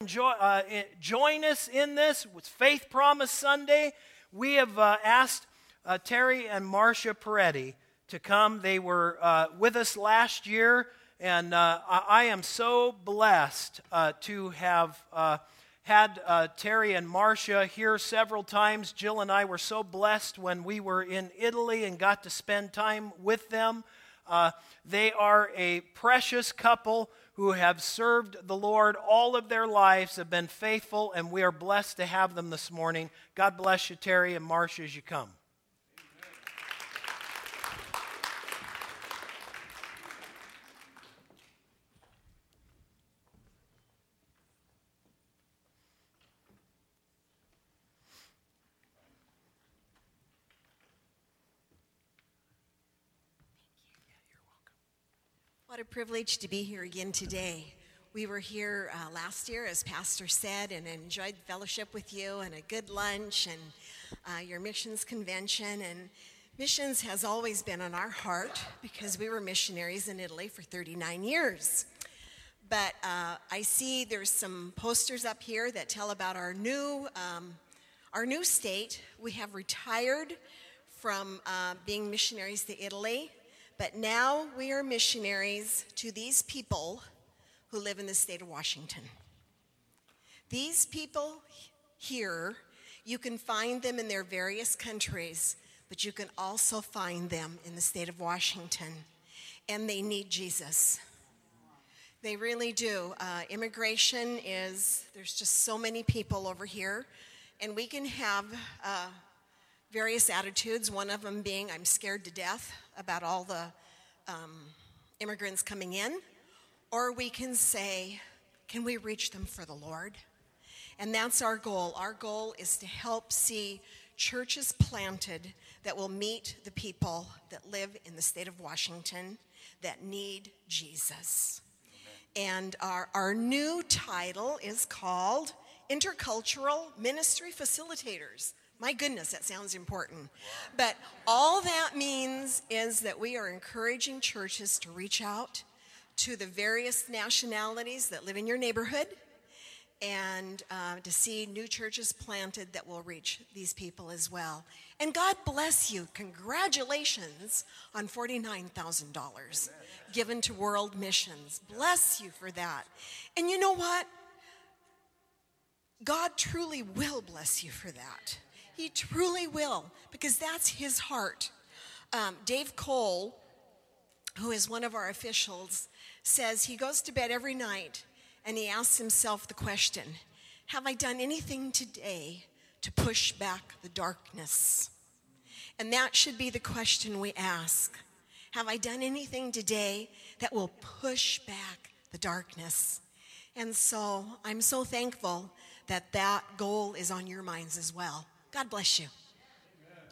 enjoy, uh, join us in this with Faith Promise Sunday. We have uh, asked uh, Terry and Marsha Peretti to come. They were uh, with us last year, and uh, I, I, am so blessed uh, to have had Terry and Marsha here several times. Jill and I were so blessed when we were in Italy and got to spend time with them. they are a precious couple who have served the Lord all of their lives, have been faithful, and we are blessed to have them this morning. God bless you, Terry and Marsha, as you come. What a privilege to be here again today. We were here uh, last year, as Pastor said, and enjoyed fellowship with you and a good lunch and uh, your missions convention. And missions has always been on our heart because we were missionaries in Italy for 39 years. But uh, I see there's some posters up here that tell about our new, um, our new state. We have retired from uh, being missionaries to Italy but now we are missionaries to these people who live in the state of Washington. These people here, you can find them in their various countries, but you can also find them in the state of Washington. And they need Jesus. They really do. Uh, immigration is, there's just so many people over here, and we can have uh, various attitudes, one of them being, I'm scared to death about all the um, immigrants coming in, or we can say, can we reach them for the Lord? And that's our goal. Our goal is to help see churches planted that will meet the people that live in the state of Washington that need Jesus. And our, our new title is called Intercultural Ministry Facilitators. My goodness, that sounds important. But all that means is that we are encouraging churches to reach out to the various nationalities that live in your neighborhood and uh, to see new churches planted that will reach these people as well. And God bless you. Congratulations on $49,000 given to World Missions. Bless you for that. And you know what? God truly will bless you for that. He truly will, because that's his heart. Um, Dave Cole, who is one of our officials, says he goes to bed every night and he asks himself the question Have I done anything today to push back the darkness? And that should be the question we ask. Have I done anything today that will push back the darkness? And so I'm so thankful that that goal is on your minds as well. God bless you. Amen.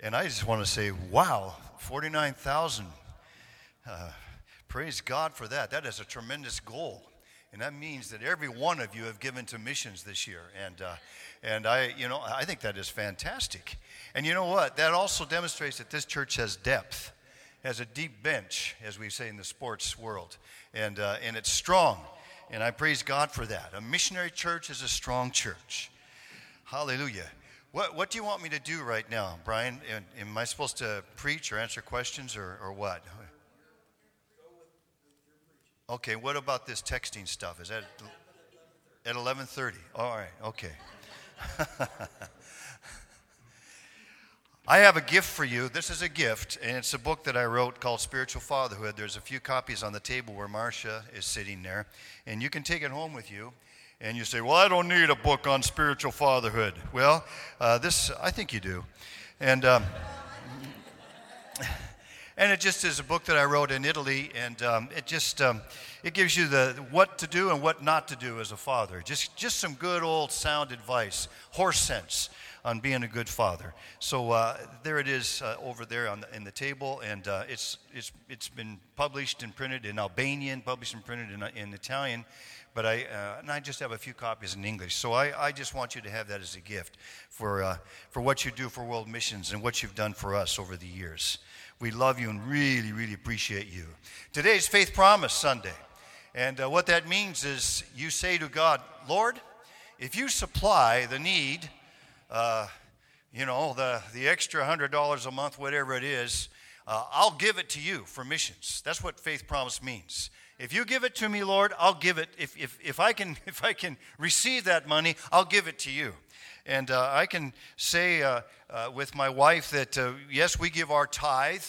and I just want to say, wow, 49,000. Uh, praise God for that. That is a tremendous goal. And that means that every one of you have given to missions this year. And, uh, and I, you know, I think that is fantastic. And you know what? That also demonstrates that this church has depth has a deep bench, as we say in the sports world, and, uh, and it's strong. And I praise God for that. A missionary church is a strong church. Hallelujah. What, what do you want me to do right now, Brian? Am I supposed to preach or answer questions or, or what? Okay, what about this texting stuff? Is that at 11:30? All right, okay. I have a gift for you. This is a gift, and it's a book that I wrote called Spiritual Fatherhood. There's a few copies on the table where Marsha is sitting there, and you can take it home with you. And you say, Well, I don't need a book on spiritual fatherhood. Well, uh, this, I think you do. And, um, and it just is a book that I wrote in Italy, and um, it just um, it gives you the what to do and what not to do as a father. Just just some good old sound advice, horse sense on being a good father. So uh, there it is uh, over there on the, in the table, and uh, it's, it's, it's been published and printed in Albanian, published and printed in, in Italian. But I, uh, and I just have a few copies in English. So I, I just want you to have that as a gift for, uh, for what you do for world missions and what you've done for us over the years. we love you and really, really appreciate you. Today's Faith Promise Sunday. And uh, what that means is you say to God, Lord, if you supply the need, uh, you know, the, the extra $100 a month, whatever it is, uh, I'll give it to you for missions. That's what faith promise means. If you give it to me, Lord, I'll give it. If, if, if, I, can, if I can receive that money, I'll give it to you. And uh, I can say uh, uh, with my wife that, uh, yes, we give our tithe,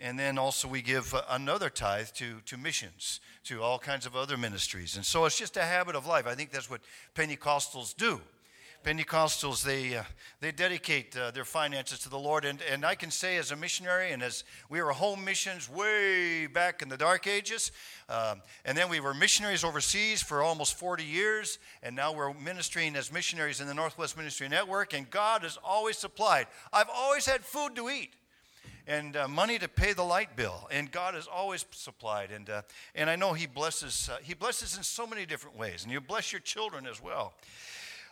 and then also we give uh, another tithe to, to missions, to all kinds of other ministries. And so it's just a habit of life. I think that's what Pentecostals do. Pentecostals, they, uh, they dedicate uh, their finances to the Lord. And, and I can say, as a missionary, and as we were home missions way back in the dark ages, um, and then we were missionaries overseas for almost 40 years, and now we're ministering as missionaries in the Northwest Ministry Network, and God has always supplied. I've always had food to eat and uh, money to pay the light bill. And God has always supplied. And, uh, and I know He blesses, uh, He blesses in so many different ways. And you bless your children as well.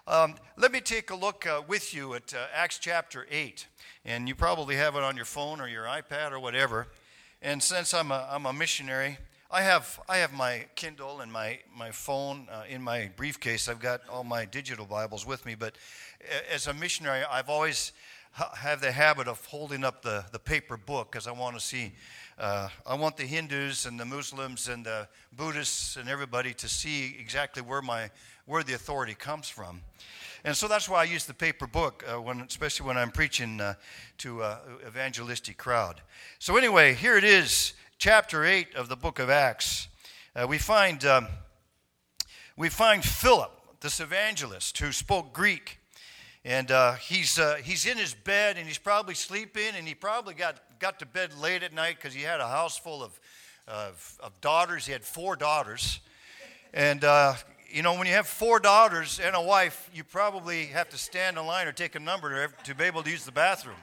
Um, let me take a look uh, with you at uh, Acts chapter 8. And you probably have it on your phone or your iPad or whatever. And since I'm a, I'm a missionary, I have, I have my Kindle and my, my phone uh, in my briefcase. I've got all my digital Bibles with me. But as a missionary, I've always ha- have the habit of holding up the, the paper book because I want to see uh, I want the Hindus and the Muslims and the Buddhists and everybody to see exactly where my where the authority comes from. And so that's why I use the paper book, uh, when, especially when I'm preaching uh, to an evangelistic crowd. So, anyway, here it is, chapter 8 of the book of Acts. Uh, we, find, um, we find Philip, this evangelist, who spoke Greek. And uh, he's, uh, he's in his bed and he's probably sleeping, and he probably got, got to bed late at night because he had a house full of, of, of daughters. He had four daughters. And uh, you know, when you have four daughters and a wife, you probably have to stand in line or take a number to, be able to use the bathroom.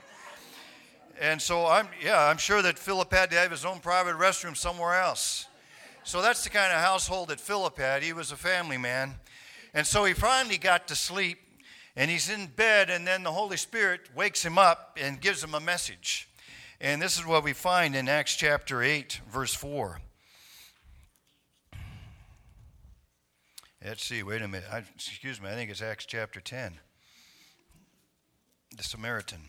And so I'm, yeah, I'm sure that Philip had to have his own private restroom somewhere else. So that's the kind of household that Philip had. He was a family man. And so he finally got to sleep and he's in bed, and then the Holy Spirit wakes him up and gives him a message. And this is what we find in Acts chapter 8, verse 4. Let's see, wait a minute. I, excuse me, I think it's Acts chapter 10. The Samaritan.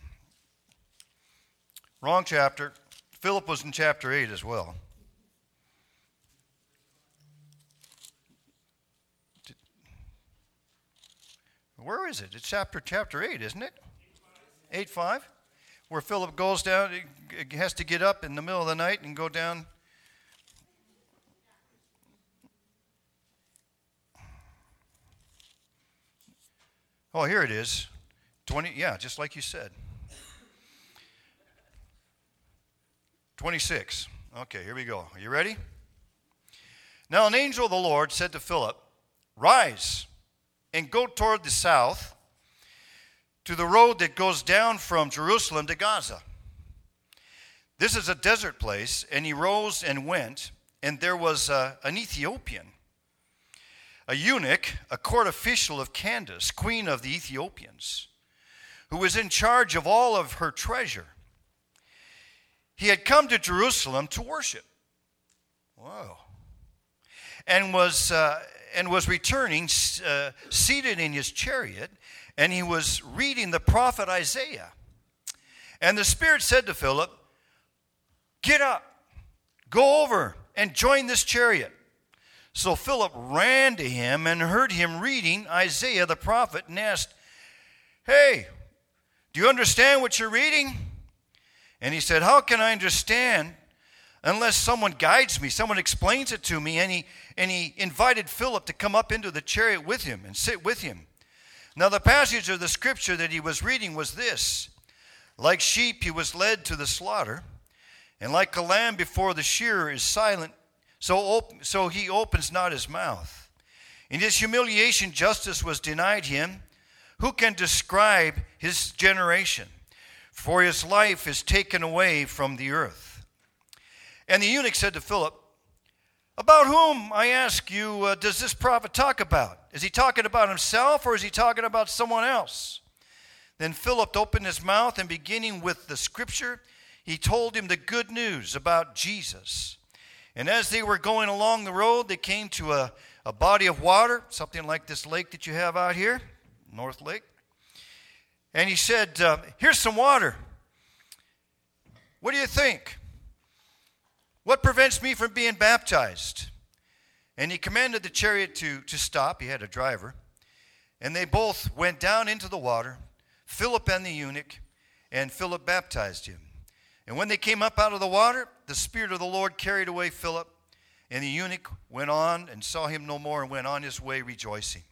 Wrong chapter. Philip was in chapter 8 as well. Where is it? It's chapter chapter 8, isn't it? 8 5? Where Philip goes down, has to get up in the middle of the night and go down Oh, here it is. 20, yeah, just like you said. 26. Okay, here we go. Are you ready? Now, an angel of the Lord said to Philip, Rise and go toward the south to the road that goes down from Jerusalem to Gaza. This is a desert place. And he rose and went, and there was uh, an Ethiopian a eunuch, a court official of Candace, queen of the Ethiopians, who was in charge of all of her treasure. He had come to Jerusalem to worship. Whoa. And was, uh, and was returning, uh, seated in his chariot, and he was reading the prophet Isaiah. And the Spirit said to Philip, Get up, go over, and join this chariot. So Philip ran to him and heard him reading Isaiah the prophet and asked, Hey, do you understand what you're reading? And he said, How can I understand unless someone guides me, someone explains it to me? And he, and he invited Philip to come up into the chariot with him and sit with him. Now, the passage of the scripture that he was reading was this Like sheep, he was led to the slaughter, and like a lamb before the shearer is silent, so, op- so he opens not his mouth. In his humiliation, justice was denied him. Who can describe his generation? For his life is taken away from the earth. And the eunuch said to Philip, About whom, I ask you, uh, does this prophet talk about? Is he talking about himself or is he talking about someone else? Then Philip opened his mouth and beginning with the scripture, he told him the good news about Jesus. And as they were going along the road, they came to a, a body of water, something like this lake that you have out here, North Lake. And he said, uh, Here's some water. What do you think? What prevents me from being baptized? And he commanded the chariot to, to stop. He had a driver. And they both went down into the water, Philip and the eunuch, and Philip baptized him. And when they came up out of the water, the Spirit of the Lord carried away Philip, and the eunuch went on and saw him no more and went on his way rejoicing.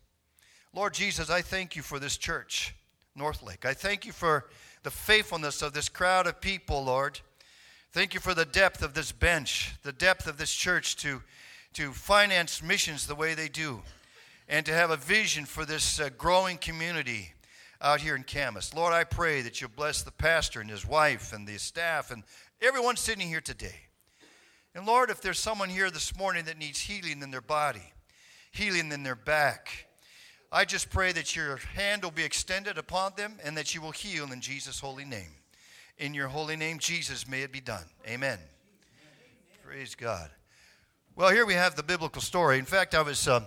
Lord Jesus, I thank you for this church, Northlake. I thank you for the faithfulness of this crowd of people, Lord. Thank you for the depth of this bench, the depth of this church to, to finance missions the way they do, and to have a vision for this uh, growing community out here in Camas. Lord, I pray that you bless the pastor and his wife and the staff and everyone sitting here today. And Lord, if there's someone here this morning that needs healing in their body, healing in their back, I just pray that your hand will be extended upon them and that you will heal in Jesus' holy name. In your holy name, Jesus, may it be done. Amen. Amen. Praise God. Well, here we have the biblical story. In fact, I was. Uh,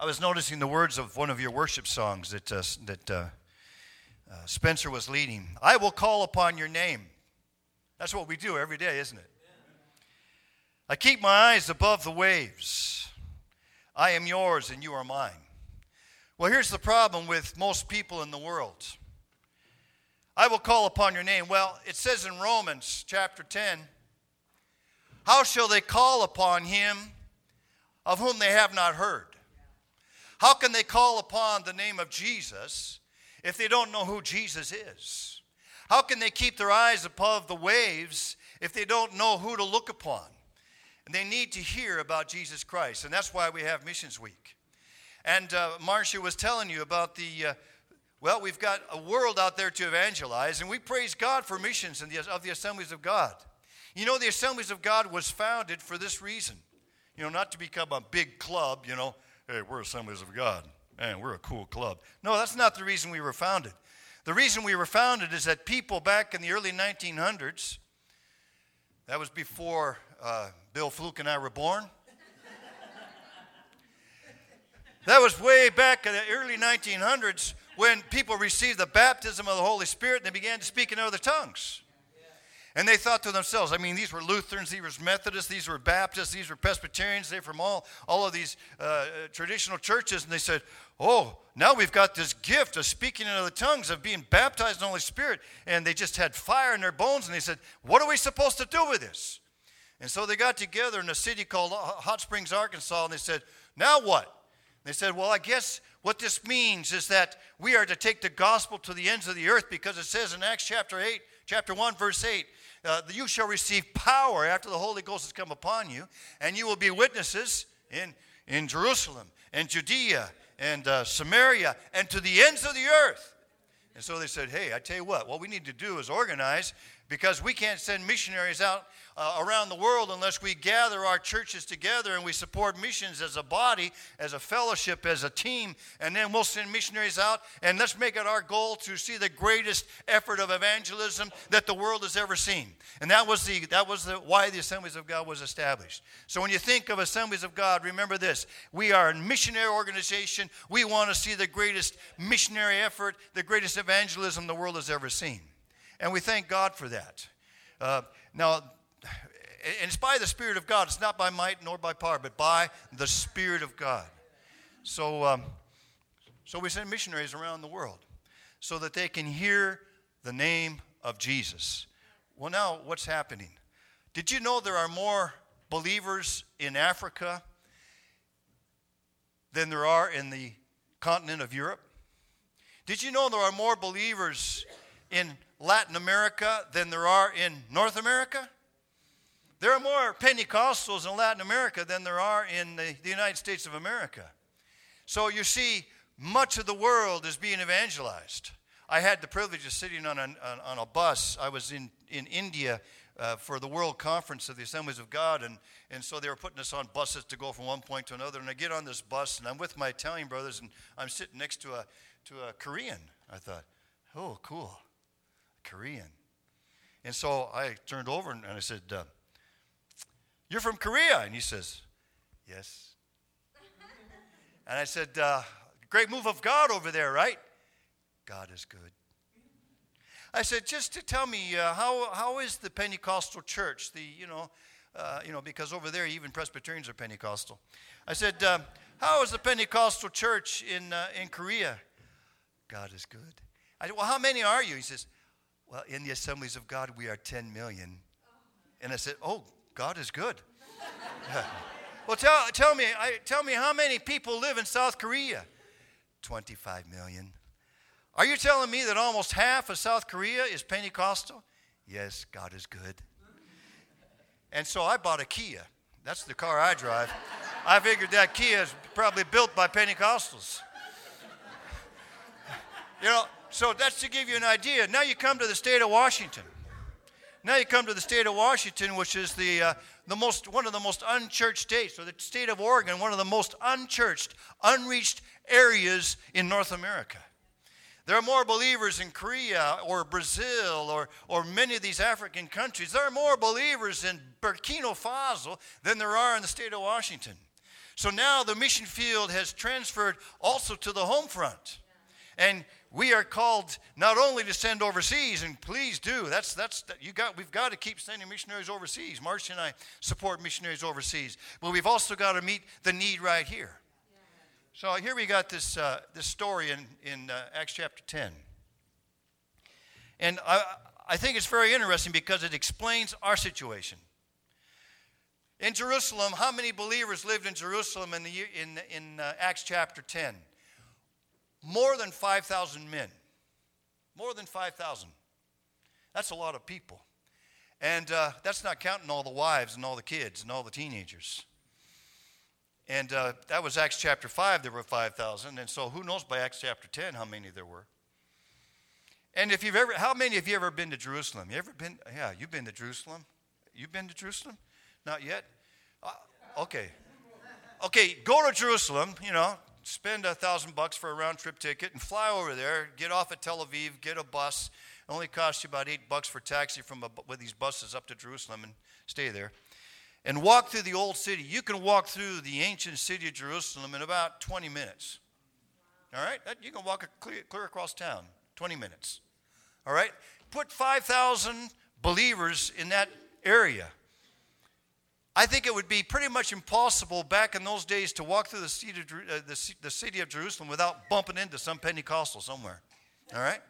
I was noticing the words of one of your worship songs that, uh, that uh, uh, Spencer was leading. I will call upon your name. That's what we do every day, isn't it? I keep my eyes above the waves. I am yours and you are mine. Well, here's the problem with most people in the world. I will call upon your name. Well, it says in Romans chapter 10 How shall they call upon him of whom they have not heard? How can they call upon the name of Jesus if they don't know who Jesus is? How can they keep their eyes above the waves if they don't know who to look upon? And they need to hear about Jesus Christ. And that's why we have Missions Week. And uh, Marsha was telling you about the, uh, well, we've got a world out there to evangelize, and we praise God for missions the, of the Assemblies of God. You know, the Assemblies of God was founded for this reason. You know, not to become a big club, you know, hey, we're Assemblies of God. Man, we're a cool club. No, that's not the reason we were founded. The reason we were founded is that people back in the early 1900s, that was before uh, Bill Fluke and I were born. that was way back in the early 1900s when people received the baptism of the Holy Spirit and they began to speak in other tongues. And they thought to themselves, I mean, these were Lutherans, these were Methodists, these were Baptists, these were Presbyterians, they're from all, all of these uh, traditional churches. And they said, oh, now we've got this gift of speaking in other tongues, of being baptized in the Holy Spirit. And they just had fire in their bones. And they said, what are we supposed to do with this? And so they got together in a city called Hot Springs, Arkansas, and they said, now what? They said, well, I guess what this means is that we are to take the gospel to the ends of the earth because it says in Acts chapter 8, chapter 1, verse 8, uh, you shall receive power after the Holy Ghost has come upon you, and you will be witnesses in, in Jerusalem and Judea and uh, Samaria and to the ends of the earth. And so they said, hey, I tell you what, what we need to do is organize because we can't send missionaries out uh, around the world unless we gather our churches together and we support missions as a body, as a fellowship, as a team, and then we'll send missionaries out and let's make it our goal to see the greatest effort of evangelism that the world has ever seen. And that was the that was the why the Assemblies of God was established. So when you think of Assemblies of God, remember this: we are a missionary organization. We want to see the greatest missionary effort, the greatest evangelism the world has ever seen. And we thank God for that. Uh, now, and it's by the Spirit of God. It's not by might nor by power, but by the Spirit of God. So, um, so we send missionaries around the world so that they can hear the name of Jesus. Well, now what's happening? Did you know there are more believers in Africa than there are in the continent of Europe? Did you know there are more believers in Latin America than there are in North America? There are more Pentecostals in Latin America than there are in the, the United States of America. So you see, much of the world is being evangelized. I had the privilege of sitting on a, on a bus. I was in, in India uh, for the World Conference of the Assemblies of God, and, and so they were putting us on buses to go from one point to another. And I get on this bus, and I'm with my Italian brothers, and I'm sitting next to a, to a Korean. I thought, oh, cool, Korean. And so I turned over and, and I said, uh, You're from Korea? And he says, Yes. and I said, uh, Great move of God over there, right? God is good. I said, just to tell me, uh, how, how is the Pentecostal church? The, you know, uh, you know, because over there even Presbyterians are Pentecostal. I said, uh, how is the Pentecostal church in, uh, in Korea? God is good. I said, well, how many are you? He says, well, in the assemblies of God, we are 10 million. And I said, oh, God is good. well, tell, tell, me, I, tell me how many people live in South Korea? 25 million. Are you telling me that almost half of South Korea is Pentecostal? Yes, God is good. And so I bought a Kia. That's the car I drive. I figured that Kia is probably built by Pentecostals. You know, so that's to give you an idea. Now you come to the state of Washington. Now you come to the state of Washington, which is the, uh, the most, one of the most unchurched states, or the state of Oregon, one of the most unchurched, unreached areas in North America. There are more believers in Korea or Brazil or, or many of these African countries. There are more believers in Burkina Faso than there are in the state of Washington. So now the mission field has transferred also to the home front. And we are called not only to send overseas, and please do. That's that's you got. We've got to keep sending missionaries overseas. Marsha and I support missionaries overseas, but we've also got to meet the need right here. So here we got this, uh, this story in, in uh, Acts chapter 10. And I, I think it's very interesting because it explains our situation. In Jerusalem, how many believers lived in Jerusalem in, the, in, in uh, Acts chapter 10? More than 5,000 men. More than 5,000. That's a lot of people. And uh, that's not counting all the wives and all the kids and all the teenagers. And uh, that was Acts chapter 5, there were 5,000. And so who knows by Acts chapter 10 how many there were. And if you've ever, how many of you ever been to Jerusalem? You ever been, yeah, you've been to Jerusalem? You've been to Jerusalem? Not yet? Uh, okay. Okay, go to Jerusalem, you know, spend a thousand bucks for a round trip ticket and fly over there, get off at Tel Aviv, get a bus. It only costs you about eight bucks for taxi from a, with these buses up to Jerusalem and stay there and walk through the old city. You can walk through the ancient city of Jerusalem in about 20 minutes. All right? You can walk clear, clear across town, 20 minutes. All right? Put 5,000 believers in that area. I think it would be pretty much impossible back in those days to walk through the city of, uh, the, city of Jerusalem without bumping into some Pentecostal somewhere. All right?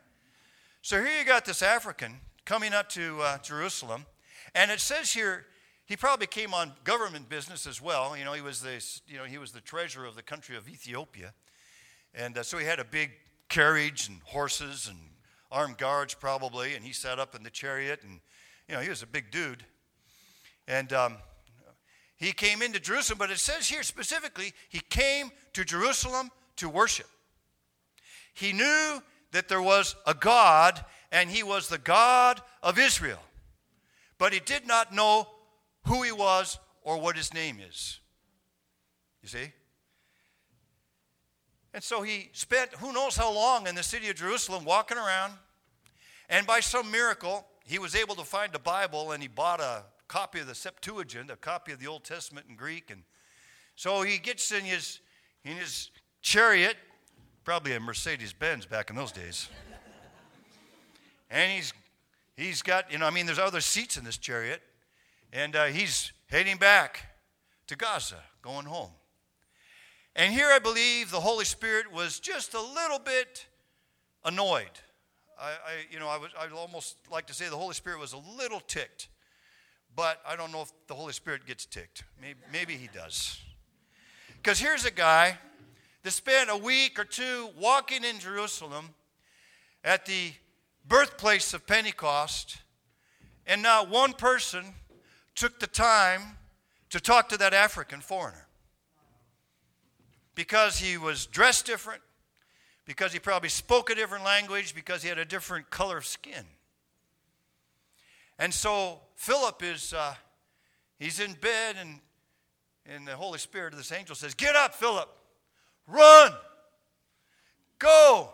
So here you got this African coming up to uh, Jerusalem, and it says here he probably came on government business as well. You know, he was the, you know, he was the treasurer of the country of Ethiopia. And uh, so he had a big carriage and horses and armed guards probably, and he sat up in the chariot, and, you know, he was a big dude. And um, he came into Jerusalem, but it says here specifically, he came to Jerusalem to worship. He knew that there was a God, and he was the God of Israel. But he did not know who he was or what his name is. You see? And so he spent who knows how long in the city of Jerusalem walking around. And by some miracle, he was able to find a Bible and he bought a copy of the Septuagint, a copy of the Old Testament in Greek. And so he gets in his, in his chariot, probably a Mercedes Benz back in those days. and he's, he's got, you know, I mean, there's other seats in this chariot. And uh, he's heading back to Gaza, going home. And here I believe the Holy Spirit was just a little bit annoyed. I, I you know, I would I'd almost like to say the Holy Spirit was a little ticked, but I don't know if the Holy Spirit gets ticked. Maybe, maybe he does. Because here's a guy that spent a week or two walking in Jerusalem at the birthplace of Pentecost, and not one person took the time to talk to that African foreigner because he was dressed different, because he probably spoke a different language, because he had a different color of skin. And so Philip is, uh, he's in bed, and, and the Holy Spirit of this angel says, Get up, Philip, run, go,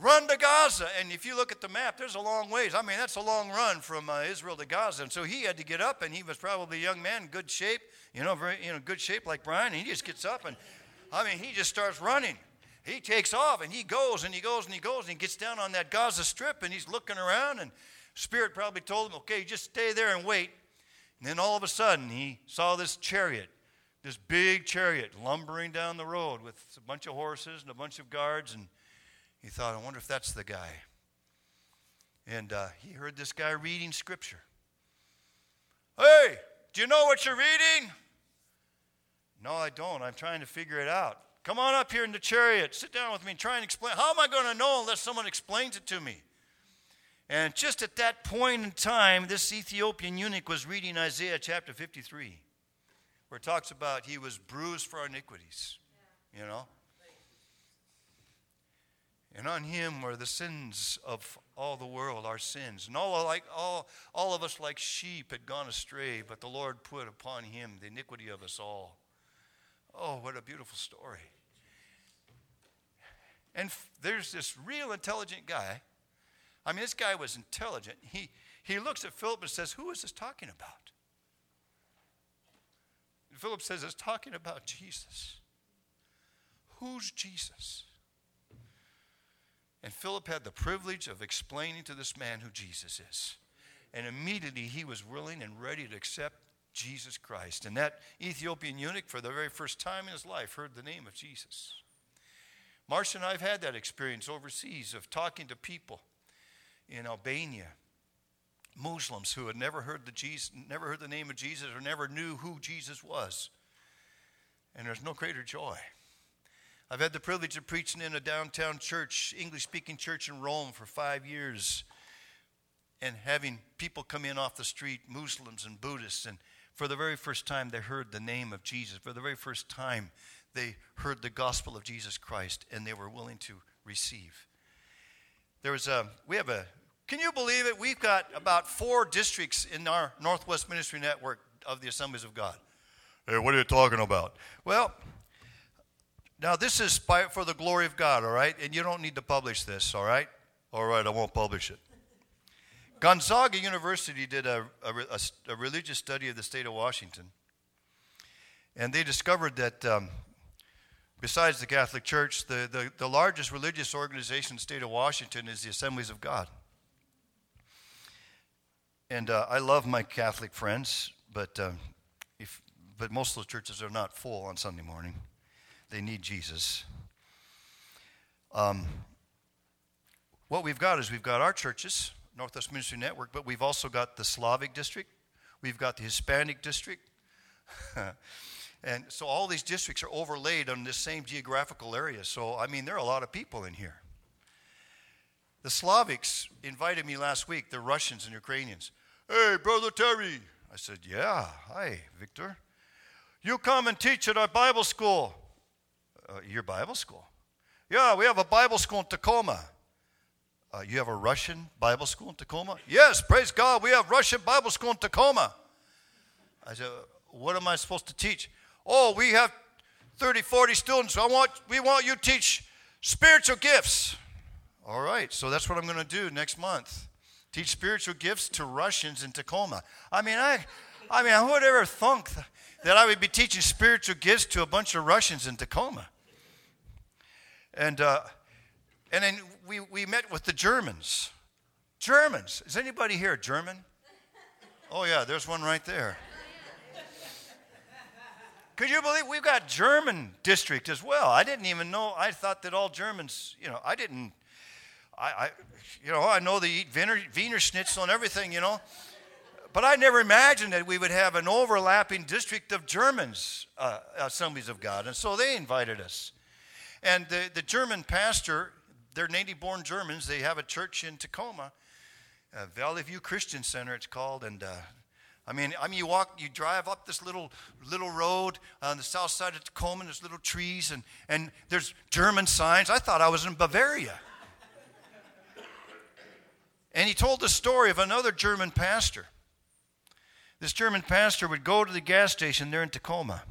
run to Gaza. And if you look at the map, there's a long ways. I mean, that's a long run from uh, Israel to Gaza. And so he had to get up, and he was probably a young man, good shape, you know, very, you know, good shape like Brian. And he just gets up, and I mean, he just starts running. He takes off, and he goes, and he goes, and he goes, and he gets down on that Gaza Strip, and he's looking around, and Spirit probably told him, okay, just stay there and wait. And then all of a sudden, he saw this chariot, this big chariot lumbering down the road with a bunch of horses and a bunch of guards, and he thought, I wonder if that's the guy. And uh, he heard this guy reading scripture. Hey, do you know what you're reading? No, I don't. I'm trying to figure it out. Come on up here in the chariot. Sit down with me and try and explain. How am I going to know unless someone explains it to me? And just at that point in time, this Ethiopian eunuch was reading Isaiah chapter 53, where it talks about he was bruised for our iniquities. You know? And on him were the sins of all the world, our sins. And all, like, all, all of us, like sheep, had gone astray, but the Lord put upon him the iniquity of us all. Oh, what a beautiful story. And f- there's this real intelligent guy. I mean, this guy was intelligent. He, he looks at Philip and says, Who is this talking about? And Philip says, It's talking about Jesus. Who's Jesus? And Philip had the privilege of explaining to this man who Jesus is. And immediately he was willing and ready to accept Jesus Christ. And that Ethiopian eunuch, for the very first time in his life, heard the name of Jesus. Marsha and I have had that experience overseas of talking to people in Albania, Muslims who had never heard the Jesus, never heard the name of Jesus or never knew who Jesus was. And there's no greater joy I've had the privilege of preaching in a downtown church, English speaking church in Rome for five years, and having people come in off the street, Muslims and Buddhists, and for the very first time they heard the name of Jesus. For the very first time they heard the gospel of Jesus Christ, and they were willing to receive. There was a, we have a, can you believe it? We've got about four districts in our Northwest Ministry Network of the Assemblies of God. Hey, what are you talking about? Well, now, this is by, for the glory of God, all right? And you don't need to publish this, all right? All right, I won't publish it. Gonzaga University did a, a, a, religious study of the state of Washington. And they discovered that um, besides the Catholic Church, the, the, the, largest religious organization in the state of Washington is the Assemblies of God. And uh, I love my Catholic friends, but, um, if, but most of the churches are not full on Sunday morning. They need Jesus. Um, what we've got is we've got our churches, Northwest Ministry Network, but we've also got the Slavic district, we've got the Hispanic district. and so all these districts are overlaid on this same geographical area. So, I mean, there are a lot of people in here. The Slavics invited me last week, the Russians and Ukrainians. Hey, Brother Terry. I said, Yeah, hi, Victor. You come and teach at our Bible school uh, your Bible school. Yeah, we have a Bible school in Tacoma. Uh, you have a Russian Bible school in Tacoma? Yes, praise God, we have Russian Bible school in Tacoma. I said, what am I supposed to teach? Oh, we have 30, 40 students. I want, we want you to teach spiritual gifts. All right, so that's what I'm going to do next month. Teach spiritual gifts to Russians in Tacoma. I mean, I, I mean, who would ever thunk that I would be teaching spiritual gifts to a bunch of Russians in Tacoma? And, uh, and then we, we met with the Germans. Germans. Is anybody here German? Oh, yeah, there's one right there. Could you believe we've got German district as well? I didn't even know. I thought that all Germans, you know, I didn't. I, I you know, I know they eat Wiener, Wiener Schnitzel and everything, you know. But I never imagined that we would have an overlapping district of Germans, uh, assemblies of God. And so they invited us. And the, the German pastor, they're native born Germans, they have a church in Tacoma, uh, Valley View Christian Center, it's called. And uh, I mean, I mean, you walk, you drive up this little little road on the south side of Tacoma, and there's little trees, and, and there's German signs. I thought I was in Bavaria. and he told the story of another German pastor. This German pastor would go to the gas station there in Tacoma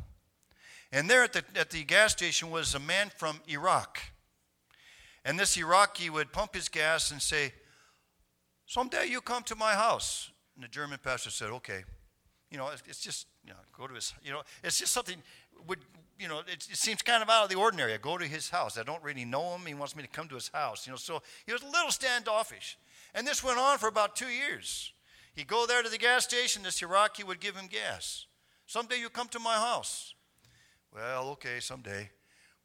and there at the, at the gas station was a man from Iraq. And this Iraqi would pump his gas and say, Someday you come to my house. And the German pastor said, Okay. You know, it's just, you know, go to his, you know, it's just something, would, you know, it, it, seems kind of out of the ordinary. I go to his house. I don't really know him. He wants me to come to his house, you know, so he was a little standoffish. And this went on for about two years. He'd go there to the gas station, this Iraqi would give him gas. Someday you come to my house. Well, okay, someday.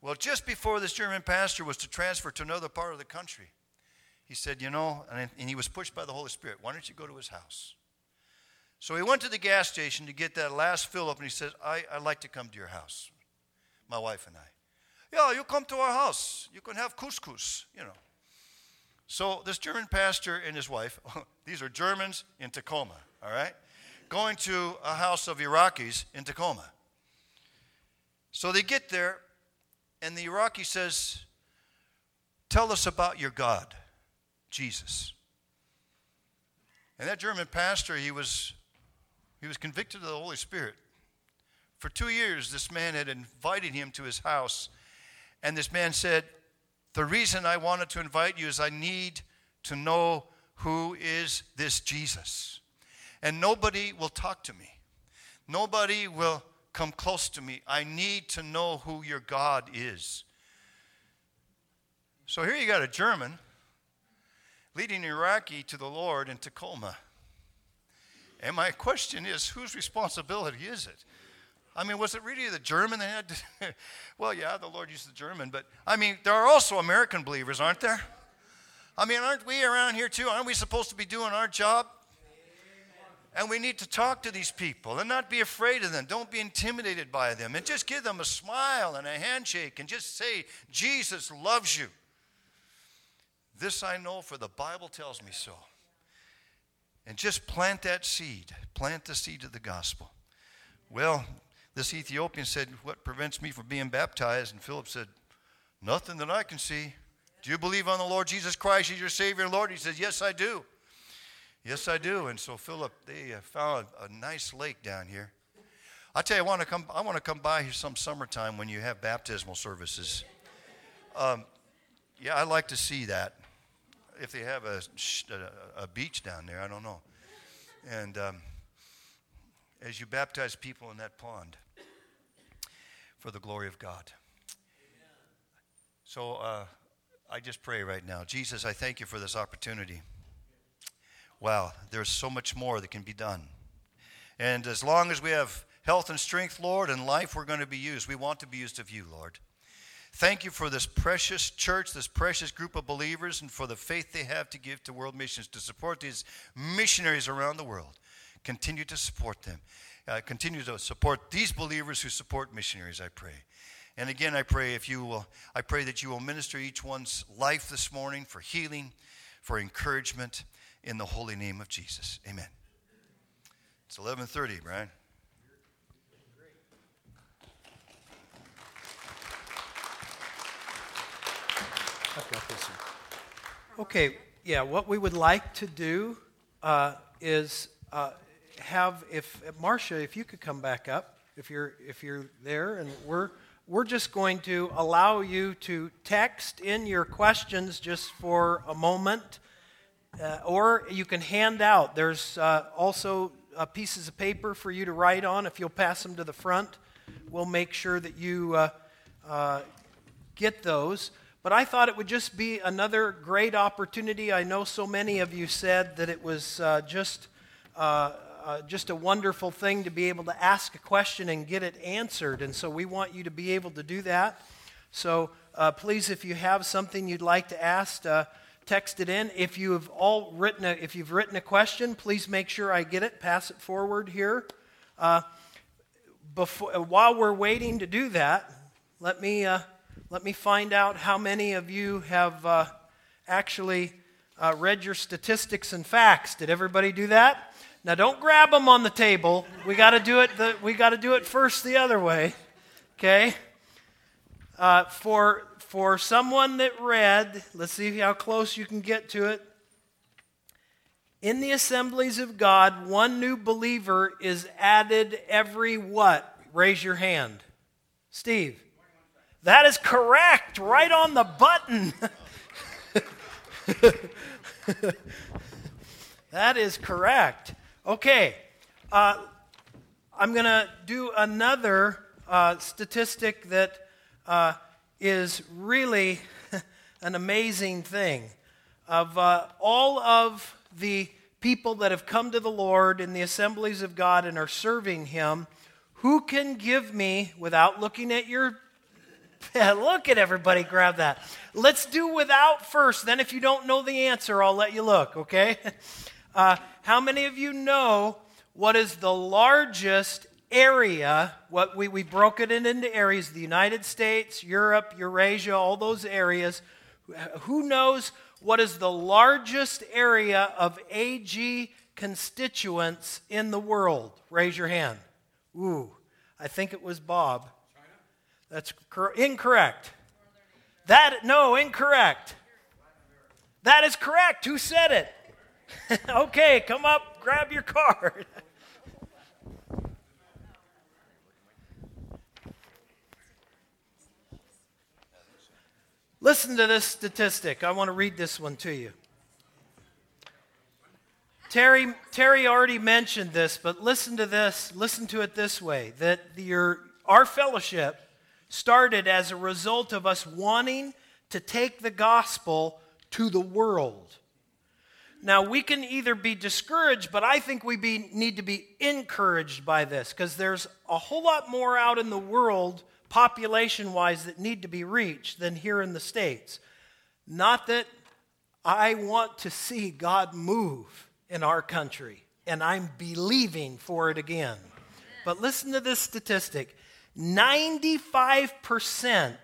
Well, just before this German pastor was to transfer to another part of the country, he said, You know, and, and he was pushed by the Holy Spirit, why don't you go to his house? So he went to the gas station to get that last fill up, and he said, I, I'd like to come to your house, my wife and I. Yeah, you come to our house. You can have couscous, you know. So this German pastor and his wife, these are Germans in Tacoma, all right, going to a house of Iraqis in Tacoma. So they get there, and the Iraqi says, Tell us about your God. Jesus. And that German pastor, he was, he was convicted of the Holy Spirit. For two years, this man had invited him to his house. And this man said, The reason I wanted to invite you is I need to know who is this Jesus. And nobody will talk to me, nobody will come close to me. I need to know who your God is. So here you got a German leading Iraqi to the Lord in Tacoma. And my question is whose responsibility is it? I mean, was it really the German that had to? well, yeah, the Lord used the German, but I mean, there are also American believers, aren't there? I mean, aren't we around here too? Aren't we supposed to be doing our job? And we need to talk to these people and not be afraid of them. Don't be intimidated by them. And just give them a smile and a handshake and just say, Jesus loves you. This I know, for the Bible tells me so. And just plant that seed, plant the seed of the gospel. Well, this Ethiopian said, What prevents me from being baptized? And Philip said, Nothing that I can see. Do you believe on the Lord Jesus Christ as your Savior and Lord? He says, Yes, I do. Yes, I do. And so Philip, they uh, found a nice lake down here. I tell you, I want to come. I want to come by here some summertime when you have baptismal services. Um, yeah, I'd like to see that if they have a, a, beach down there. I don't know. And um, as you baptize people in that pond for the glory of God. So uh, I just pray right now. Jesus, I thank you for this opportunity. Wow, there's so much more that can be done. And as long as we have health and strength, Lord, and life, we're going to be used. We want to be used of you, Lord. Thank you for this precious church, this precious group of believers, and for the faith they have to give to world missions to support these missionaries around the world. Continue to support them. Uh, continue to support these believers who support missionaries, I pray. And again, I pray if you will, I pray that you will minister each one's life this morning for healing, for encouragement, in the holy name of Jesus. Amen. It's 11:30, Brian. I've got this one. Okay, yeah, what we would like to do uh, is uh, have, if, Marsha, if you could come back up, if you're, if you're there, and we're, we're just going to allow you to text in your questions just for a moment, uh, or you can hand out. There's uh, also uh, pieces of paper for you to write on. If you'll pass them to the front, we'll make sure that you uh, uh, get those. But I thought it would just be another great opportunity. I know so many of you said that it was uh, just, uh, uh, just a wonderful thing to be able to ask a question and get it answered. And so we want you to be able to do that. So uh, please, if you have something you'd like to ask, uh, text it in. If you have all written a, if you've written a question, please make sure I get it. Pass it forward here. Uh, before, while we're waiting to do that, let me let me find out how many of you have uh, actually uh, read your statistics and facts. Did everybody do that? Now, don't grab them on the table. We got to do it. The, we got to do it first the other way. Okay. Uh, for for someone that read, let's see how close you can get to it. In the assemblies of God, one new believer is added every what? Raise your hand. Steve. That is correct, right on the button. that is correct. Okay. Uh, I'm going to do another uh, statistic that uh, is really an amazing thing. Of uh, all of the people that have come to the Lord in the assemblies of God and are serving Him, who can give me, without looking at your look at everybody grab that. Let's do without first. Then, if you don't know the answer, I'll let you look, okay? Uh, how many of you know what is the largest area? What we, we broke it into areas the United States, Europe, Eurasia, all those areas. Who knows what is the largest area of AG constituents in the world? Raise your hand. Ooh, I think it was Bob. That's cor- incorrect. That no, incorrect. That is correct. Who said it? okay, come up, grab your card. Listen to this statistic. I want to read this one to you. Terry, Terry already mentioned this, but listen to this. Listen to it this way that your, our fellowship started as a result of us wanting to take the gospel to the world. Now, we can either be discouraged, but I think we be, need to be encouraged by this because there's a whole lot more out in the world population wise that need to be reached than here in the States. Not that I want to see God move in our country, and I'm believing for it again. But listen to this statistic 95%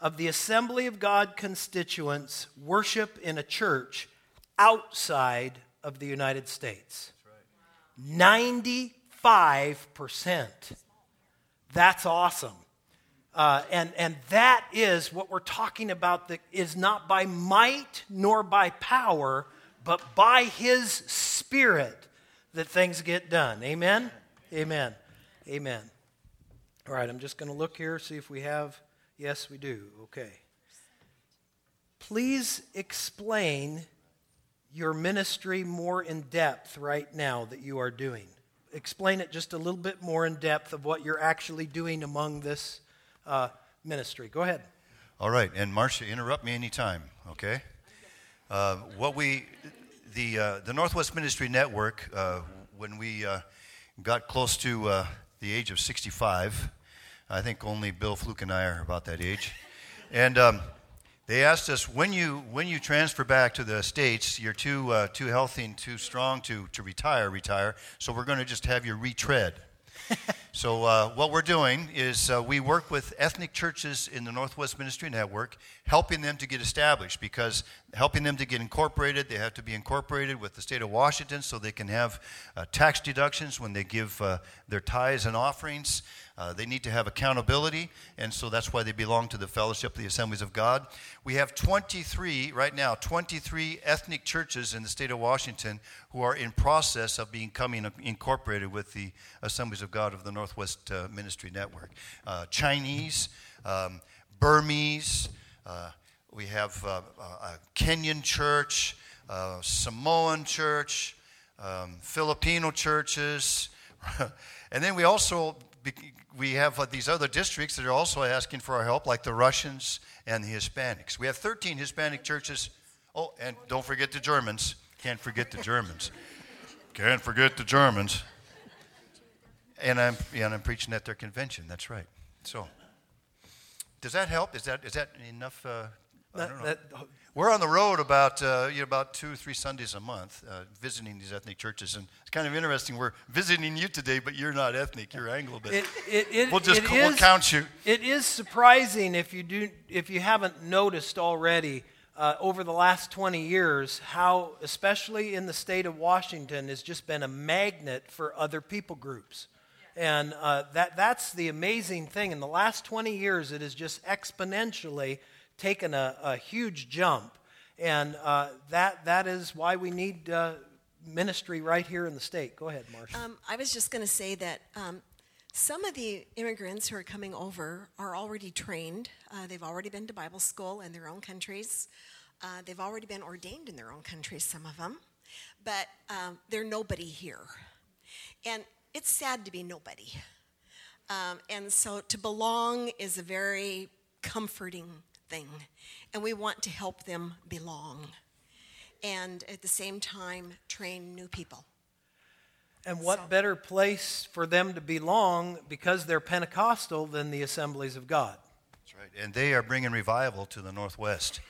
of the Assembly of God constituents worship in a church outside of the United States. 95%. That's awesome. Uh, and, and that is what we're talking about that is not by might nor by power, but by his spirit that things get done. Amen? Amen. Amen. All right, I'm just going to look here, see if we have. Yes, we do. Okay. Please explain your ministry more in depth right now that you are doing. Explain it just a little bit more in depth of what you're actually doing among this uh, ministry. Go ahead. All right, and Marsha, interrupt me anytime, okay? Uh, what we, the uh, the Northwest Ministry Network, uh, when we uh, got close to uh, the age of 65, I think only Bill Fluke and I are about that age, and um, they asked us when you when you transfer back to the states, you're too uh, too healthy and too strong to to retire. Retire. So we're going to just have you retread. so, uh, what we're doing is uh, we work with ethnic churches in the Northwest Ministry Network, helping them to get established because helping them to get incorporated, they have to be incorporated with the state of Washington so they can have uh, tax deductions when they give uh, their tithes and offerings. Uh, they need to have accountability, and so that's why they belong to the Fellowship of the Assemblies of God. We have 23, right now, 23 ethnic churches in the state of Washington who are in process of becoming incorporated with the Assemblies of God of the Northwest uh, Ministry Network. Uh, Chinese, um, Burmese, uh, we have uh, a Kenyan church, Samoan church, um, Filipino churches. and then we also we have uh, these other districts that are also asking for our help, like the Russians and the Hispanics. We have 13 Hispanic churches. Oh, and don't forget the Germans. Can't forget the Germans. Can't forget the Germans. And I'm, and I'm preaching at their convention. That's right. So, does that help? Is that, is that enough? Uh, that, that, we're on the road about uh, you know, about two, three Sundays a month, uh, visiting these ethnic churches, and it's kind of interesting. We're visiting you today, but you're not ethnic; you're Anglo. But it, it, it, we'll just we'll count you. It is surprising if you do if you haven't noticed already uh, over the last 20 years how, especially in the state of Washington, has just been a magnet for other people groups. And uh, that, that's the amazing thing. In the last 20 years, it has just exponentially taken a, a huge jump. And uh, that, that is why we need uh, ministry right here in the state. Go ahead, Marsha. Um, I was just going to say that um, some of the immigrants who are coming over are already trained. Uh, they've already been to Bible school in their own countries. Uh, they've already been ordained in their own countries, some of them, but um, they're nobody here. And it's sad to be nobody. Um, and so to belong is a very comforting thing. And we want to help them belong. And at the same time, train new people. And what So- better place for them to belong because they're Pentecostal than the assemblies of God? That's right. And they are bringing revival to the Northwest.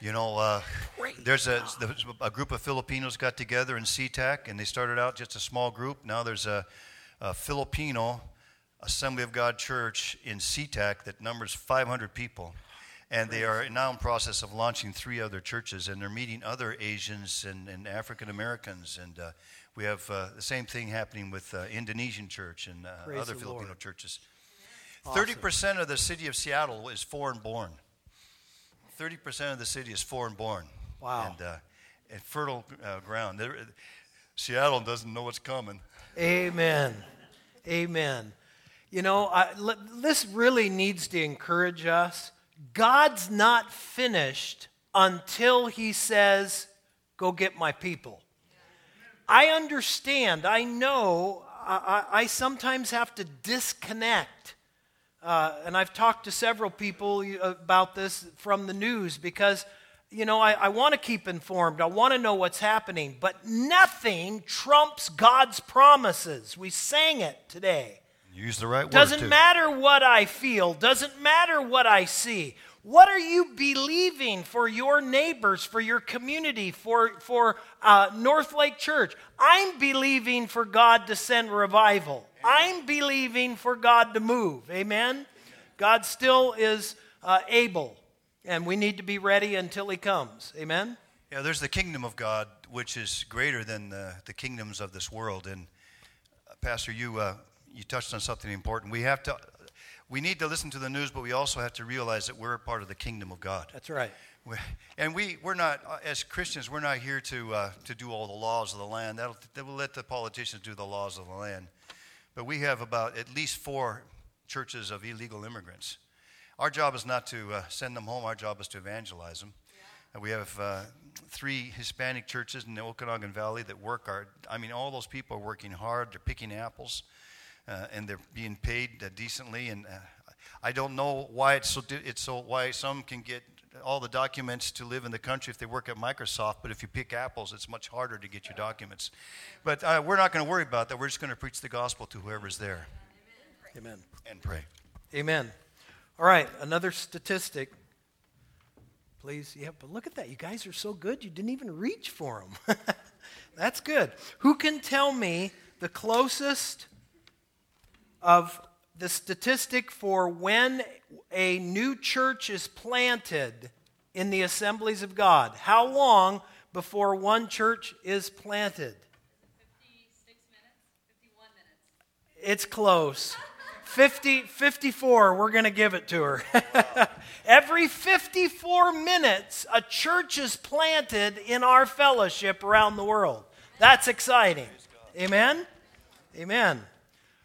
You know, uh, there's a, there's a group of Filipinos got together in SeaTac, and they started out just a small group. Now there's a, a Filipino Assembly of God church in SeaTac that numbers 500 people. And they are now in process of launching three other churches, and they're meeting other Asians and, and African Americans. And uh, we have uh, the same thing happening with uh, Indonesian church and uh, other Filipino Lord. churches. Awesome. 30% of the city of Seattle is foreign born. 30% of the city is foreign born. Wow. And, uh, and fertile uh, ground. There, Seattle doesn't know what's coming. Amen. Amen. You know, I, l- this really needs to encourage us. God's not finished until He says, Go get my people. I understand, I know, I, I sometimes have to disconnect. Uh, and I've talked to several people about this from the news because, you know, I, I want to keep informed. I want to know what's happening. But nothing trumps God's promises. We sang it today. Use the right word. Doesn't matter what I feel, doesn't matter what I see. What are you believing for your neighbors, for your community, for, for uh, North Lake Church? I'm believing for God to send revival. I'm believing for God to move. Amen? God still is uh, able, and we need to be ready until He comes. Amen? Yeah, there's the kingdom of God, which is greater than the, the kingdoms of this world. And uh, Pastor, you uh, you touched on something important. We have to, we need to listen to the news, but we also have to realize that we're a part of the kingdom of God. That's right. We- And we, we're not, uh, as Christians, we're not here to, uh, to do all the laws of the land. That'll, that will let the politicians do the laws of the land. But we have about at least four churches of illegal immigrants. Our job is not to uh, send them home, our job is to evangelize them. And we have uh, three Hispanic churches in the Okanogan Valley that work hard. I mean, all those people are working hard, they're picking apples, uh, and they're being paid uh, decently. And uh, I don't know why it's so, di- it's so, why some can get all the documents to live in the country if they work at Microsoft, but if you pick apples, it's much harder to get your documents. But uh, we're not going to worry about that. We're just going to preach the gospel to whoever's there Amen. and pray. Amen. All right, another statistic. Please, yeah, but look at that. You guys are so good, you didn't even reach for them. That's good. Who can tell me the closest of the statistic for when a new church is planted in the assemblies of God? How long before one church is planted? 56 minutes, 51 minutes. It's close. 50, 54, we're going to give it to her. Every 54 minutes, a church is planted in our fellowship around the world. That's exciting. Amen? Amen.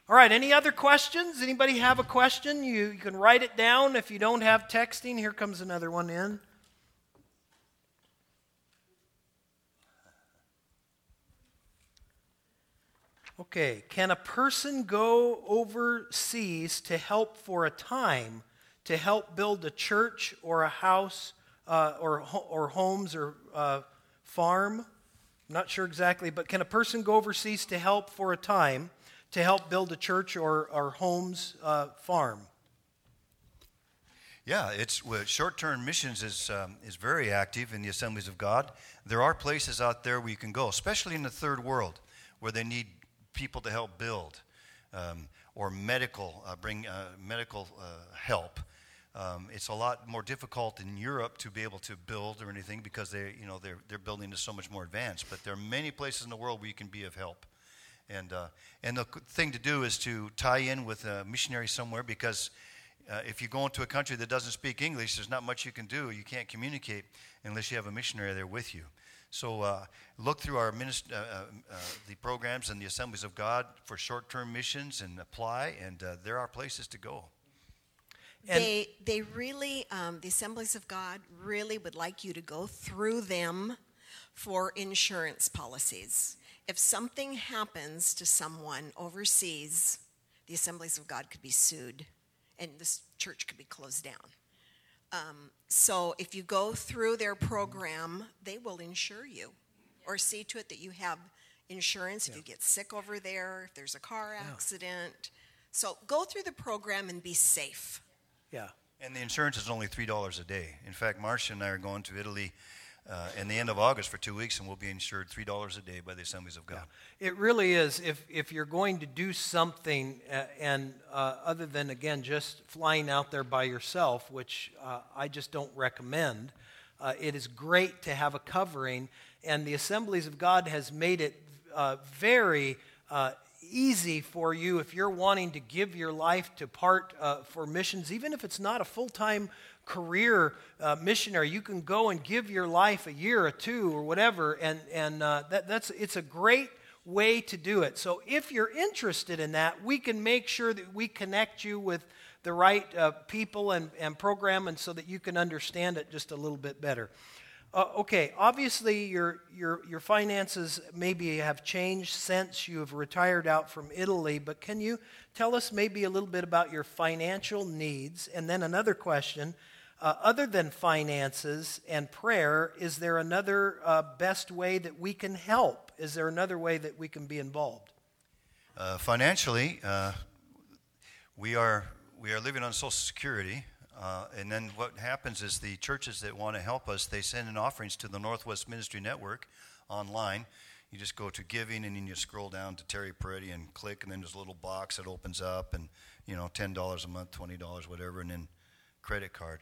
All right, any other questions? Anybody have a question? You, you can write it down. If you don't have texting, here comes another one in. Okay, can a person go overseas to help for a time to help build a church or a house uh, or, or homes or uh, farm? I'm not sure exactly, but can a person go overseas to help for a time to help build a church or, or homes uh, farm? Yeah, it's well, short-term missions is um, is very active in the Assemblies of God. There are places out there where you can go, especially in the third world, where they need people to help build um, or medical uh, bring uh, medical uh, help. Um, it's a lot more difficult in Europe to be able to build or anything because they you know they're they're building is so much more advanced. But there are many places in the world where you can be of help. And, uh, and the thing to do is to tie in with a missionary somewhere because uh, if you go into a country that doesn't speak English, there's not much you can do. You can't communicate unless you have a missionary there with you. So uh, look through our minist- uh, uh, uh, the programs and the Assemblies of God for short-term missions and apply, and there are places to go. And- they they really um, the Assemblies of God really would like you to go through them for insurance policies. If something happens to someone overseas, the Assemblies of God could be sued, and this church could be closed down. Um, so if you go through their program, they will insure you, or see to it that you have insurance if you get sick over there, if there's a car accident. So go through the program and be safe. Yeah. And the insurance is only $3 a day. In fact, Marsha and I are going to Italy uh, in the end of August for two weeks, and we'll be insured $3 a day by the Assemblies of God. It really is. If, if you're going to do something, uh, and uh, other than, again, just flying out there by yourself, which uh, I just don't recommend, uh, it is great to have a covering. And the Assemblies of God has made it uh, very easy for you if you're wanting to give your life to part uh, for missions, even if it's not a full time career uh, missionary. You can go and give your life a year or two or whatever, and, and uh, that, that's, it's a great way to do it. So if you're interested in that, we can make sure that we connect you with the right uh, people and, and program and so that you can understand it just a little bit better. Uh, okay, obviously your, your, your finances maybe have changed since you have retired out from Italy, but can you tell us maybe a little bit about your financial needs? And then another question uh, other than finances and prayer, is there another uh, best way that we can help? Is there another way that we can be involved? Uh, financially, uh, we are we are living on Social Security, uh, and then what happens is the churches that want to help us they send in offerings to the Northwest Ministry Network online. You just go to giving, and then you scroll down to Terry Peretti and click, and then there's a little box that opens up, and you know, ten dollars a month, twenty dollars, whatever, and then credit card.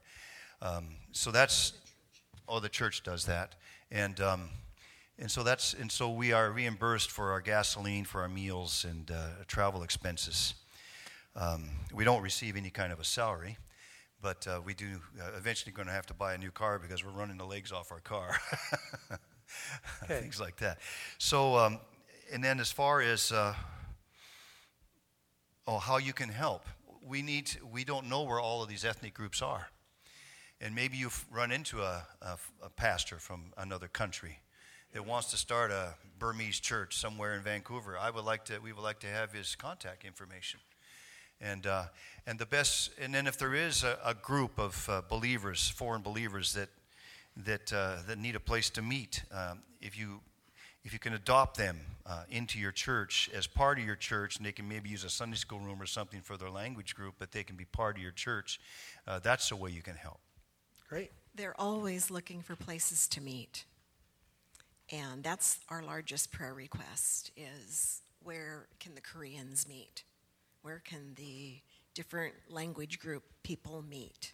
Um, so that's oh, the church does that, and. Um, and so that's and so we are reimbursed for our gasoline, for our meals, and uh, travel expenses. Um, we don't receive any kind of a salary, but uh, we do uh, eventually going to have to buy a new car because we're running the legs off our car, Okay. things like that. So, um, and then as far as uh, oh, how you can help, we need to, we don't know where all of these ethnic groups are, and maybe you've run into a, a, a pastor from another country that wants to start a Burmese church somewhere in Vancouver, I would like to. We would like to have his contact information, and uh, and the best. And then if there is a, a group of uh, believers, foreign believers that that uh, that need a place to meet, um, if you if you can adopt them uh, into your church as part of your church, and they can maybe use a Sunday school room or something for their language group, but they can be part of your church, uh, that's the way you can help. Great. They're always looking for places to meet. And that's our largest prayer request is where can the Koreans meet? Where can the different language group people meet?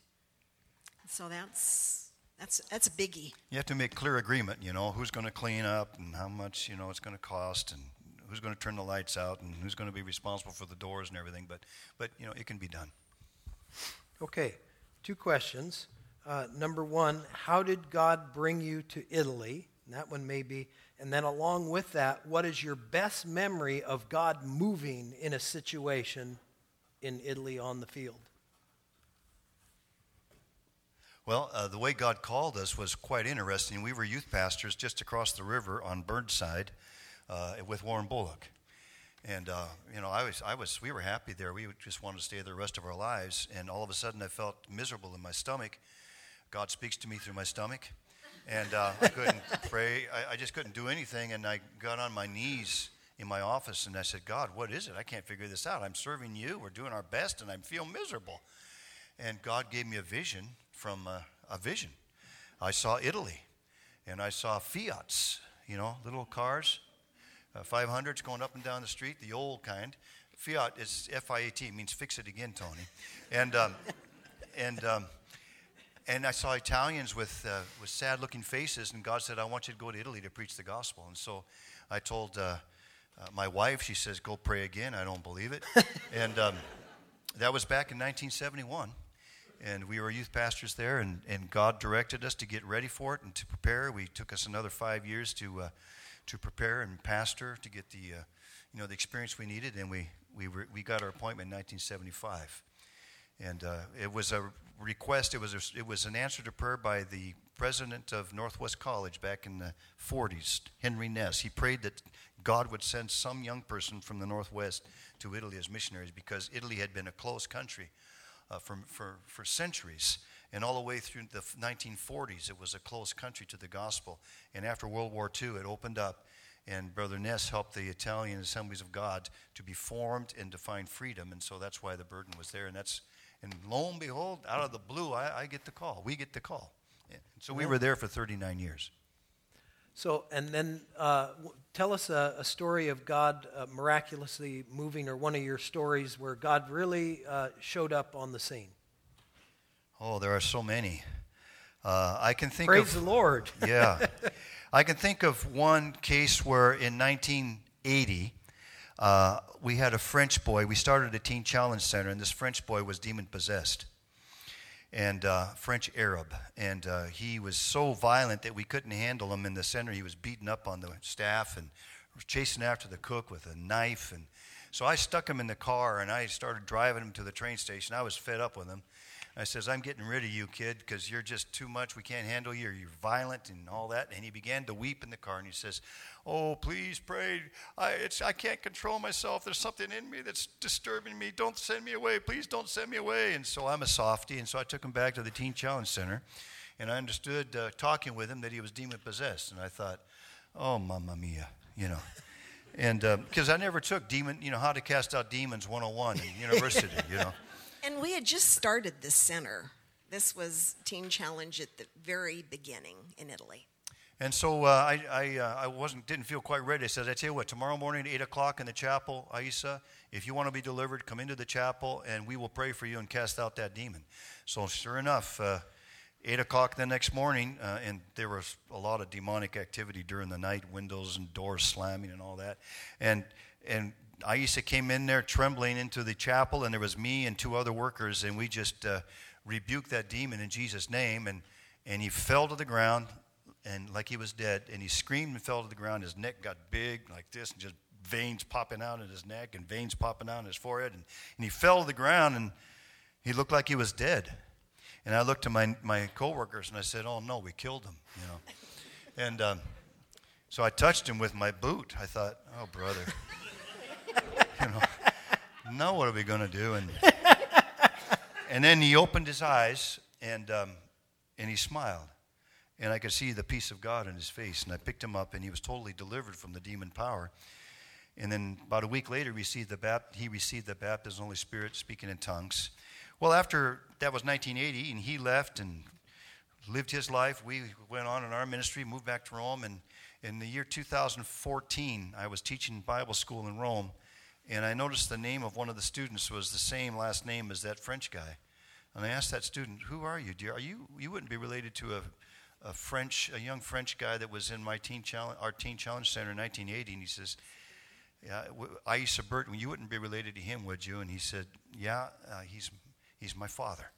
So that's that's that's a biggie. You have to make clear agreement, you know, who's going to clean up and how much, you know, it's going to cost and who's going to turn the lights out and who's going to be responsible for the doors and everything. But, but you know, it can be done. Okay, two questions. Uh, number one, how did God bring you to Italy? That one may be. And then along with that, what is your best memory of God moving in a situation in Italy on the field? Well, uh, the way God called us was quite interesting. We were youth pastors just across the river on Burnside uh, with Warren Bullock. And, uh, you know, I was, I was, we were happy there. We just wanted to stay there the rest of our lives. And all of a sudden, I felt miserable in my stomach. God speaks to me through my stomach. And uh, I couldn't pray. I, I just couldn't do anything. And I got on my knees in my office and I said, God, what is it? I can't figure this out. I'm serving you. We're doing our best, and I feel miserable. And God gave me a vision from uh, a vision. I saw Italy, and I saw Fiats, you know, little cars, uh, 500s going up and down the street, the old kind. Fiat is F-I-A-T, means fix it again, Tony. And um, and um, and I saw Italians with uh, with sad-looking faces, and God said, "I want you to go to Italy to preach the gospel." And so I told uh, uh, my wife. She says, "Go pray again." I don't believe it. and um, that was back in 1971 and we were youth pastors there, and, and God directed us to get ready for it and to prepare. We took us another five years to uh, to prepare and pastor to get the uh, you know the experience we needed, and we we were, we got our appointment in 1975, And uh, it was a request, it was, a, it was an answer to prayer by the president of Northwest College back in the 40s, Henry Ness. He prayed that God would send some young person from the Northwest to Italy as missionaries because Italy had been a closed country uh, for, for, for centuries. And all the way through the 1940s, it was a closed country to the gospel. And after World War II, it opened up. And Brother Ness helped the Italian Assemblies of God to be formed and to find freedom. And so that's why the burden was there. And that's and lo and behold, out of the blue, I, I get the call. We get the call. And so we were there for 39 years. So, and then uh, w- tell us a, a story of God uh, miraculously moving, or one of your stories where God really uh, showed up on the scene. Oh, there are so many. Uh, I can think Praise of. the Lord. yeah. I can think of one case where in 1980, uh, we had a French boy. We started a teen challenge center, and this French boy was demon possessed and uh, French Arab. And uh, he was so violent that we couldn't handle him in the center. He was beaten up on the staff and chasing after the cook with a knife. And so I stuck him in the car and I started driving him to the train station. I was fed up with him. I says, I'm getting rid of you, kid, because you're just too much. We can't handle you. You're violent and all that. And he began to weep in the car and he says, Oh, please pray. I, I can't control myself. There's something in me that's disturbing me. Don't send me away. Please don't send me away. And so I'm a softy. And so I took him back to the Teen Challenge Center. And I understood, uh, talking with him, that he was demon possessed. And I thought, Oh, mamma mia, you know. And because uh, I never took demon, you know, how to cast out demons 101 in university, you know. And we had just started this center. This was Teen Challenge at the very beginning in Italy. And so uh, I, I, uh, I wasn't, didn't feel quite ready. I said, I tell you what, tomorrow morning at 8 o'clock in the chapel, Aisa, if you want to be delivered, come into the chapel and we will pray for you and cast out that demon. So sure enough, uh, 8 o'clock the next morning, uh, and there was a lot of demonic activity during the night, windows and doors slamming and all that. And, and Aisa came in there trembling into the chapel, and there was me and two other workers, and we just uh, rebuked that demon in Jesus' name, and, and he fell to the ground, and like he was dead, and he screamed and fell to the ground. His neck got big like this, and just veins popping out in his neck, and veins popping out in his forehead, and, and he fell to the ground, and he looked like he was dead. And I looked to my, my coworkers, and I said, oh, no, we killed him, you know. And um, so I touched him with my boot. I thought, oh, brother you know, now what are we going to do? And, and then he opened his eyes and, um, and he smiled. And I could see the peace of God in his face. And I picked him up, and he was totally delivered from the demon power. And then about a week later, received the, bap- he received the baptism of the Holy Spirit, speaking in tongues. Well, after that was 1980, and he left and lived his life. We went on in our ministry, moved back to Rome, and in the year 2014, I was teaching Bible school in Rome, and I noticed the name of one of the students was the same last name as that French guy. And I asked that student, "Who are you, dear? Are you you wouldn't be related to a, a French, a young French guy that was in my teen challenge, our teen challenge center in 1980?" And he says, "Yeah, Aisa Burton. You wouldn't be related to him, would you?" And he said, "Yeah, uh, he's he's my father."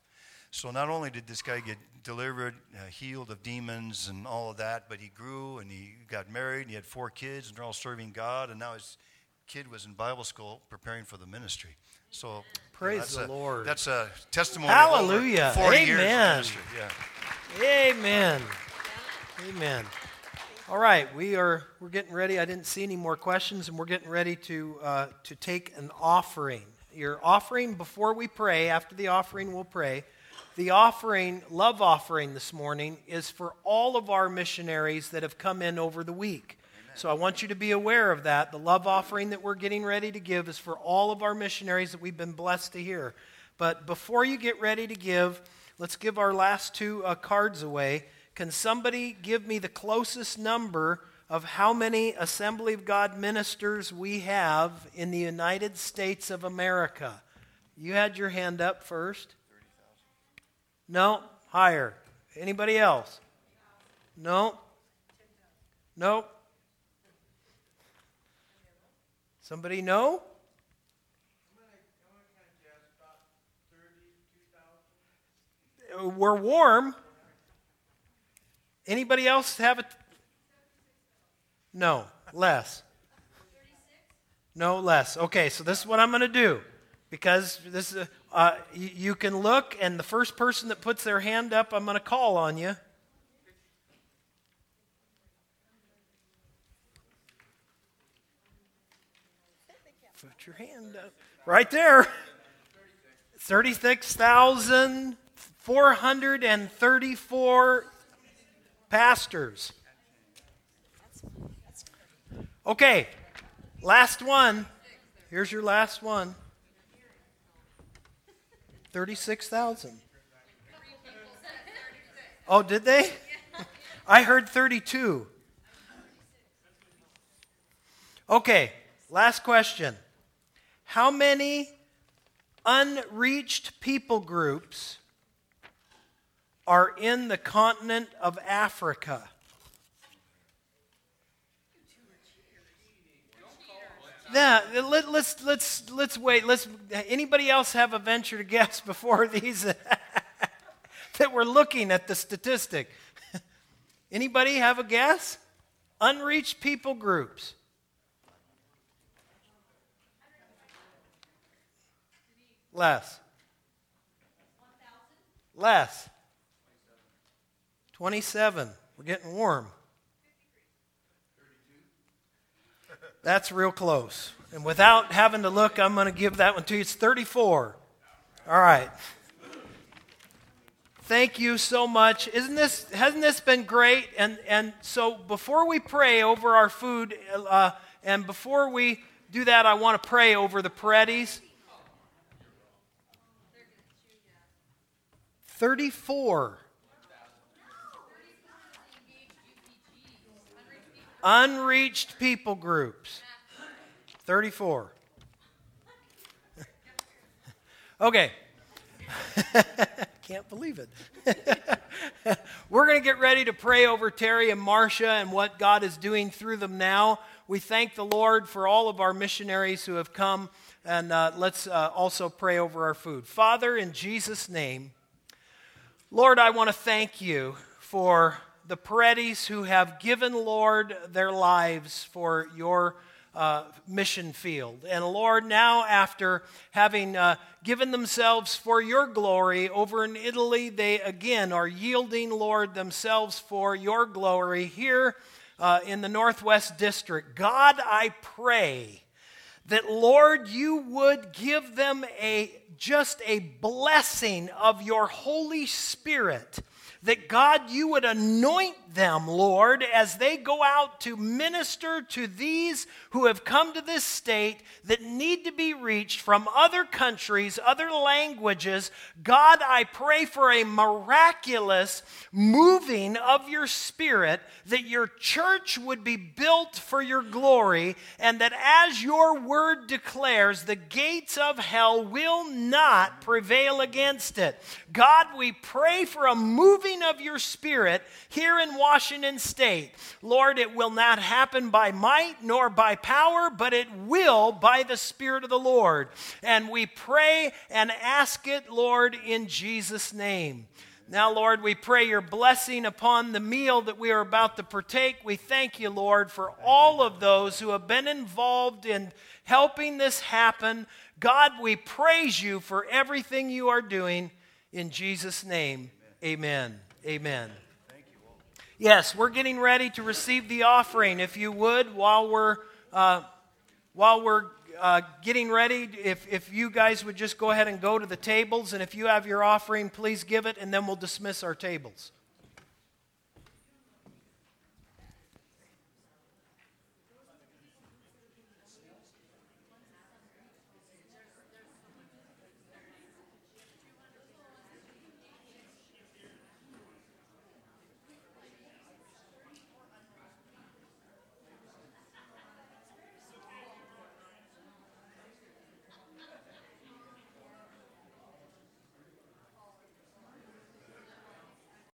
So not only did this guy get delivered, uh, healed of demons and all of that, but he grew and he got married and he had four kids and they're all serving God. And now his kid was in Bible school preparing for the ministry. So Praise the a, Lord. That's a testimony. Hallelujah. Of over 40 Amen. years of ministry. Yeah. Amen. Amen. All right, we are we're getting ready. I didn't see any more questions, and we're getting ready to uh, to take an offering. Your offering before we pray. After the offering, we'll pray. The offering, love offering this morning, is for all of our missionaries that have come in over the week. So I want you to be aware of that. The love offering that we're getting ready to give is for all of our missionaries that we've been blessed to hear. But before you get ready to give, let's give our last two uh, cards away. Can somebody give me the closest number of how many Assembly of God ministers we have in the United States of America? You had your hand up first. No, higher. Anybody else? No. No. Somebody know? We're warm. Anybody else have it? No, less. No, less. Okay, so this is what I'm going to do. because this is, uh, you, you can look, and the first person that puts their hand up, I'm going to call on you. Your hand up. Right there. 36,434 pastors. Okay, last one. Here's your last one 36,000. Oh, did they? I heard 32. Okay, last question. How many unreached people groups are in the continent of Africa? Yeah, let, let's let's let's wait. Let's. Anybody else have a venture to guess before these that we're looking at the statistic? Anybody have a guess? Unreached people groups. Less. Less. 27. We're getting warm. That's real close. And without having to look, I'm going to give that one to you. It's 34. All right. Thank you so much. Isn't this hasn't this been great? And and so before we pray over our food, uh, and before we do that, I want to pray over the Perettis. 34. Unreached people groups. 34. okay. Can't believe it. We're going to get ready to pray over Terry and Marsha and what God is doing through them now. We thank the Lord for all of our missionaries who have come, and uh, let's uh, also pray over our food. Father, in Jesus' name, Lord, I want to thank you for the Perettis who have given, Lord, their lives for your uh, mission field. And Lord, now after having uh, given themselves for your glory over in Italy, they again are yielding, Lord, themselves for your glory here uh, in the Northwest District. God, I pray that, Lord, you would give them a just a blessing of your Holy Spirit that God, you would anoint them, Lord, as they go out to minister to these who have come to this state that need to be reached from other countries, other languages. God, I pray for a miraculous moving of your spirit, that your church would be built for your glory, and that as your word declares, the gates of hell will not prevail against it. God, we pray for a moving of your Spirit here in Washington State. Lord, it will not happen by might nor by power, but it will by the Spirit of the Lord. And we pray and ask it, Lord, in Jesus' name. Now, Lord, we pray your blessing upon the meal that we are about to partake. We thank you, Lord, for all of those who have been involved in helping this happen. God, we praise you for everything you are doing. In Jesus' name, amen. Amen. Thank you, Walter. Yes, we're getting ready to receive the offering. If you would, while we're uh, while we're uh, getting ready, if if you guys would just go ahead and go to the tables, and if you have your offering, please give it, and then we'll dismiss our tables.